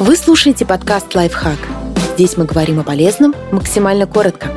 Вы слушаете подкаст «Лайфхак». Здесь мы говорим о полезном максимально коротко.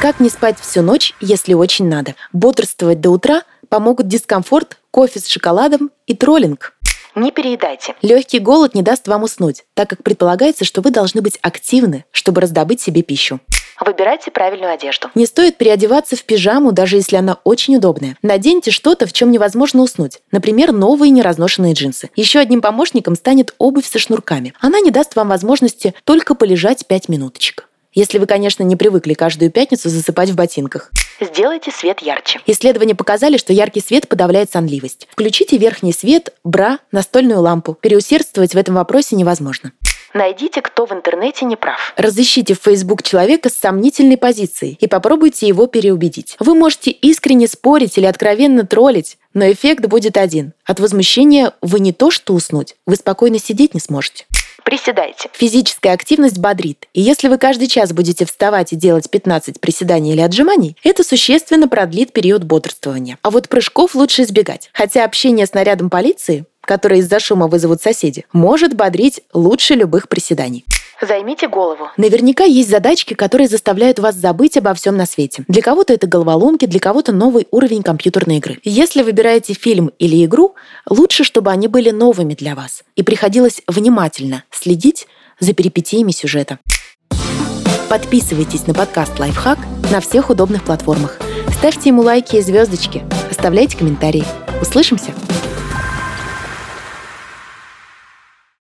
Как не спать всю ночь, если очень надо? Бодрствовать до утра помогут дискомфорт, кофе с шоколадом и троллинг. Не переедайте. Легкий голод не даст вам уснуть, так как предполагается, что вы должны быть активны, чтобы раздобыть себе пищу. Выбирайте правильную одежду. Не стоит переодеваться в пижаму, даже если она очень удобная. Наденьте что-то, в чем невозможно уснуть. Например, новые неразношенные джинсы. Еще одним помощником станет обувь со шнурками. Она не даст вам возможности только полежать 5 минуточек. Если вы, конечно, не привыкли каждую пятницу засыпать в ботинках. Сделайте свет ярче. Исследования показали, что яркий свет подавляет сонливость. Включите верхний свет, бра, настольную лампу. Переусердствовать в этом вопросе невозможно. Найдите, кто в интернете не прав. Разыщите в Facebook человека с сомнительной позицией и попробуйте его переубедить. Вы можете искренне спорить или откровенно троллить, но эффект будет один. От возмущения вы не то что уснуть, вы спокойно сидеть не сможете. Приседайте. Физическая активность бодрит. И если вы каждый час будете вставать и делать 15 приседаний или отжиманий, это существенно продлит период бодрствования. А вот прыжков лучше избегать. Хотя общение с нарядом полиции которые из-за шума вызовут соседи, может бодрить лучше любых приседаний. Займите голову. Наверняка есть задачки, которые заставляют вас забыть обо всем на свете. Для кого-то это головоломки, для кого-то новый уровень компьютерной игры. Если выбираете фильм или игру, лучше, чтобы они были новыми для вас. И приходилось внимательно следить за перипетиями сюжета. Подписывайтесь на подкаст «Лайфхак» на всех удобных платформах. Ставьте ему лайки и звездочки. Оставляйте комментарии. Услышимся!